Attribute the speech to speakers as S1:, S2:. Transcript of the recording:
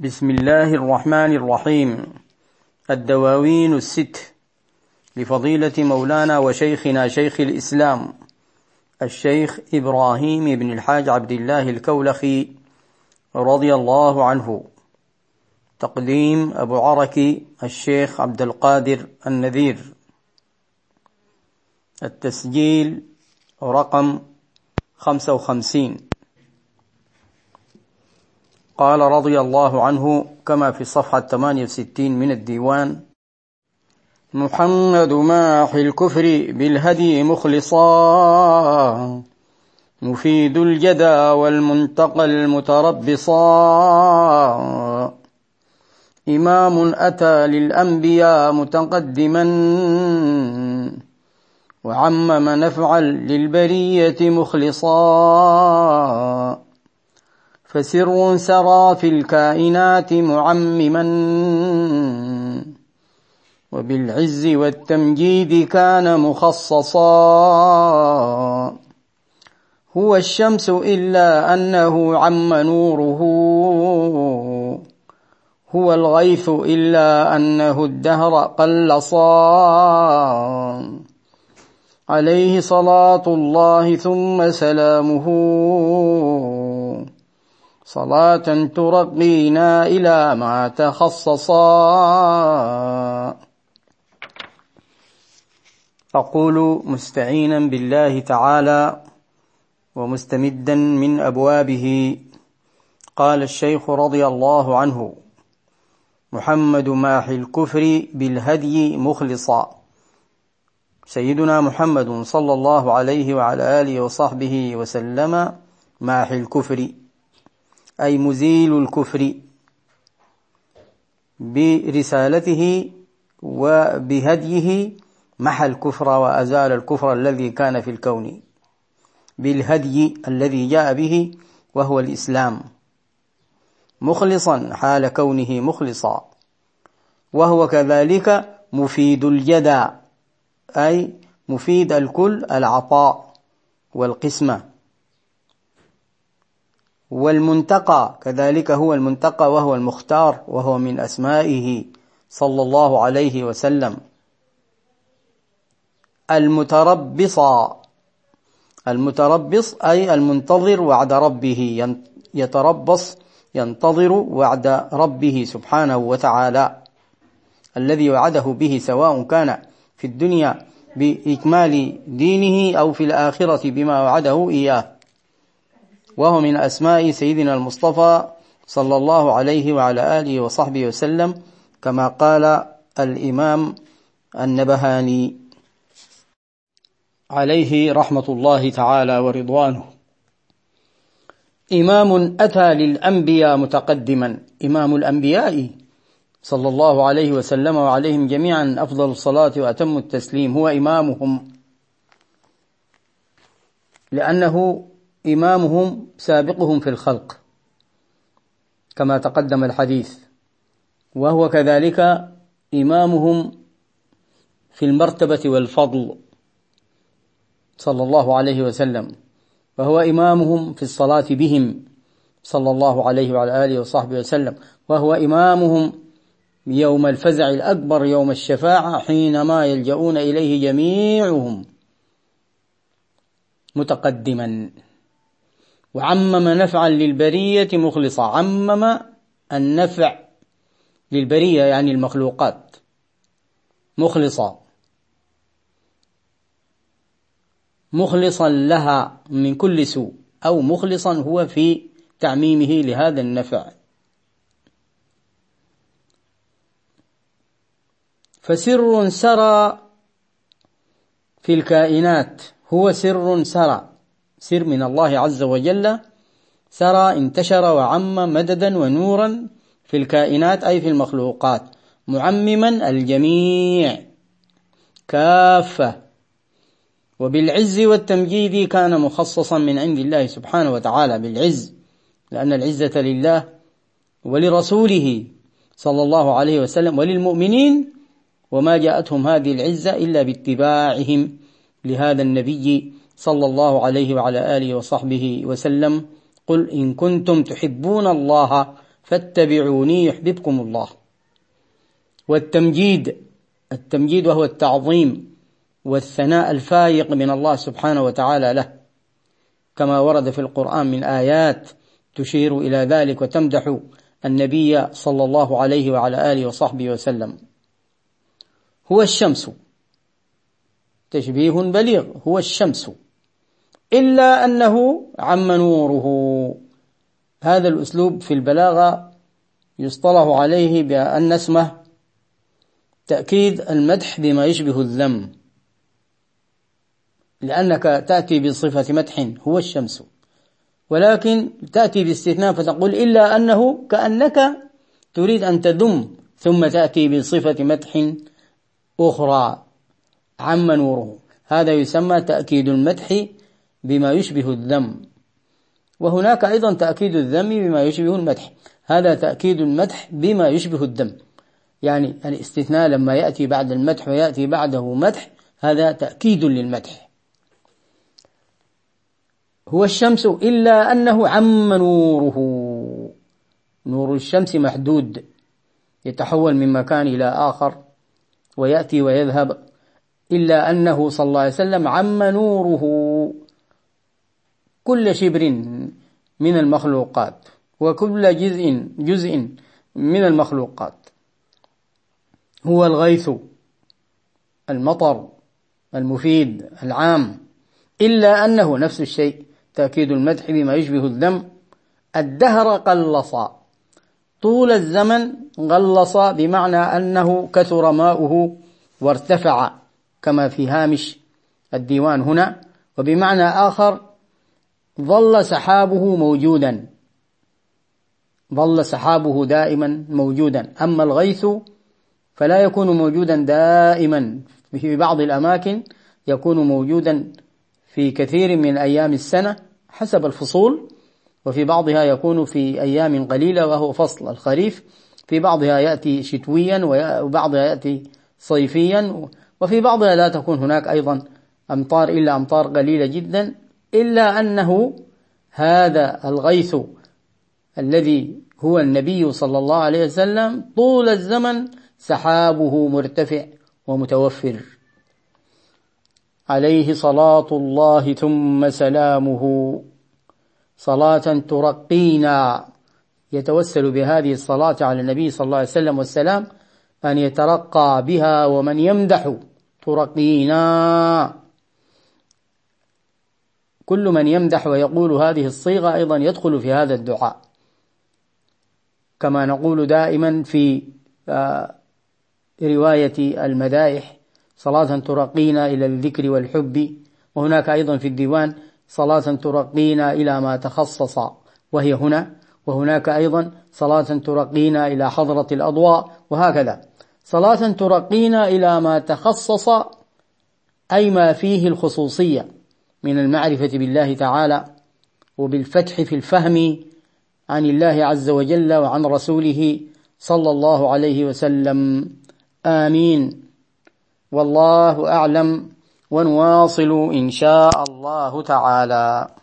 S1: بسم الله الرحمن الرحيم الدواوين الست لفضيلة مولانا وشيخنا شيخ الإسلام الشيخ إبراهيم بن الحاج عبد الله الكولخي رضي الله عنه. تقديم أبو عركي الشيخ عبد القادر النذير. التسجيل رقم خمسة وخمسين. قال رضي الله عنه كما في الصفحة 68 من الديوان محمد ماحي الكفر بالهدي مخلصا مفيد الجدى والمنتقى المتربصا. إمام أتى للأنبياء متقدما وعمم نفعا للبرية مخلصا. فسر سرى في الكائنات معمما. وبالعز والتمجيد كان مخصصا. هو الشمس إلا أنه عم نوره. هو الغيث إلا أنه الدهر قلصا. عليه صلاة الله ثم سلامه. صلاة ترقينا إلى ما تخصصا أقول مستعينا بالله تعالى ومستمدا من أبوابه. قال الشيخ رضي الله عنه محمد ماحي الكفر بالهدي مخلصا. سيدنا محمد صلى الله عليه وعلى آله وصحبه وسلم ماحي الكفر. أي مزيل الكفر برسالته وبهديه محى الكفر وأزال الكفر الذي كان في الكون بالهدي الذي جاء به وهو الإسلام. مخلصا حال كونه مخلصا وهو كذلك مفيد الجدى أي مفيد الكل العطاء والقسمة. والمنتقى كذلك هو المنتقى وهو المختار وهو من أسمائه صلى الله عليه وسلم. المتربصا المتربص أي المنتظر وعد ربه يتربص ينتظر وعد ربه سبحانه وتعالى. الذي وعده به سواء كان في الدنيا بإكمال دينه أو في الآخرة بما وعده إياه. وهو من أسماء سيدنا المصطفى صلى الله عليه وعلى آله وصحبه وسلم كما قال الإمام النبهاني. عليه رحمة الله تعالى ورضوانه. إمام أتى للأنبياء متقدما. إمام الأنبياء صلى الله عليه وسلم وعليهم جميعا أفضل الصلاة وأتم التسليم هو إمامهم. لأنه إمامهم سابقهم في الخلق كما تقدم الحديث. وهو كذلك إمامهم في المرتبة والفضل صلى الله عليه وسلم. وهو إمامهم في الصلاة بهم صلى الله عليه وعلى آله وصحبه وسلم. وهو إمامهم يوم الفزع الأكبر يوم الشفاعة حينما يلجؤون إليه جميعهم متقدما. وعمم نفعا للبرية مخلصا عمم النفع للبرية يعني المخلوقات. مخلصا مخلصا لها من كل سوء أو مخلصا هو في تعميمه لهذا النفع. فسر سرى في الكائنات. هو سر سرى. سر من الله عز وجل. سرى انتشر وعم مددا ونورا في الكائنات أي في المخلوقات. معمما الجميع. كافة. وبالعز والتمجيد كان مخصصا من عند الله سبحانه وتعالى. بالعز. لأن العزة لله ولرسوله صلى الله عليه وسلم وللمؤمنين. وما جاءتهم هذه العزة إلا باتباعهم لهذا النبي صلى الله عليه وعلى آله وصحبه وسلم قل إن كنتم تحبون الله فاتبعوني يحببكم الله. والتمجيد التمجيد وهو التعظيم والثناء الفايق من الله سبحانه وتعالى له. كما ورد في القرآن من آيات تشير إلى ذلك وتمدح النبي صلى الله عليه وعلى آله وصحبه وسلم. هو الشمس. تشبيه بليغ. هو الشمس. إلا أنه عم نوره. هذا الأسلوب في البلاغة يصطلح عليه بأن اسمه تأكيد المدح بما يشبه الذم. لأنك تأتي بصفة مدح هو الشمس. ولكن تأتي باستثناء فتقول إلا أنه كأنك تريد أن تذم ثم تأتي بصفة مدح أخرى عم نوره. هذا يسمى تأكيد المدح بما يشبه الذم. وهناك أيضا تأكيد الذم بما يشبه المدح. هذا تأكيد المدح بما يشبه الذم يعني الاستثناء لما يأتي بعد المدح ويأتي بعده مدح هذا تأكيد للمدح. هو الشمس إلا أنه عم نوره. نور الشمس محدود. يتحول من مكان إلى آخر. ويأتي ويذهب. إلا أنه صلى الله عليه وسلم عم نوره. كل شبر من المخلوقات وكل جزء جزء من المخلوقات. هو الغيث المطر المفيد العام. إلا أنه نفس الشيء تأكيد المدح بما يشبه الذم. الدهر قلص. طول الزمن غلص بمعنى أنه كثر ماؤه وارتفع كما في هامش الديوان هنا. وبمعنى آخر ظل سحابه موجودا. ظل سحابه دائما موجودا. أما الغيث فلا يكون موجودا دائما. في بعض الأماكن يكون موجودا في كثير من أيام السنة حسب الفصول وفي بعضها يكون في أيام قليلة وهو فصل الخريف في بعضها يأتي شتويا وبعضها يأتي صيفيا وفي بعضها لا تكون هناك أيضا أمطار إلا أمطار قليلة جدا. إلا أنه هذا الغيث الذي هو النبي صلى الله عليه وسلم طول الزمن سحابه مرتفع ومتوفر. عليه صلاة الله ثم سلامه. صلاة ترقينا. يتوسل بهذه الصلاة على النبي صلى الله عليه وسلم والسلام أن يترقى بها ومن يمدح ترقينا. كل من يمدح ويقول هذه الصيغة أيضا يدخل في هذا الدعاء. كما نقول دائما في آه، رواية المدائح صلاة ترقينا إلى الذكر والحب. وهناك أيضا في الديوان صلاة ترقينا إلى ما تخصص وهي هنا. وهناك أيضا صلاة ترقينا إلى حضرة الأضواء وهكذا. صلاة ترقينا إلى ما تخصص أي ما فيه الخصوصية. من المعرفة بالله تعالى وبالفتح في الفهم عن الله عز وجل وعن رسوله صلى الله عليه وسلم. آمين. والله أعلم ونواصل إن شاء الله تعالى.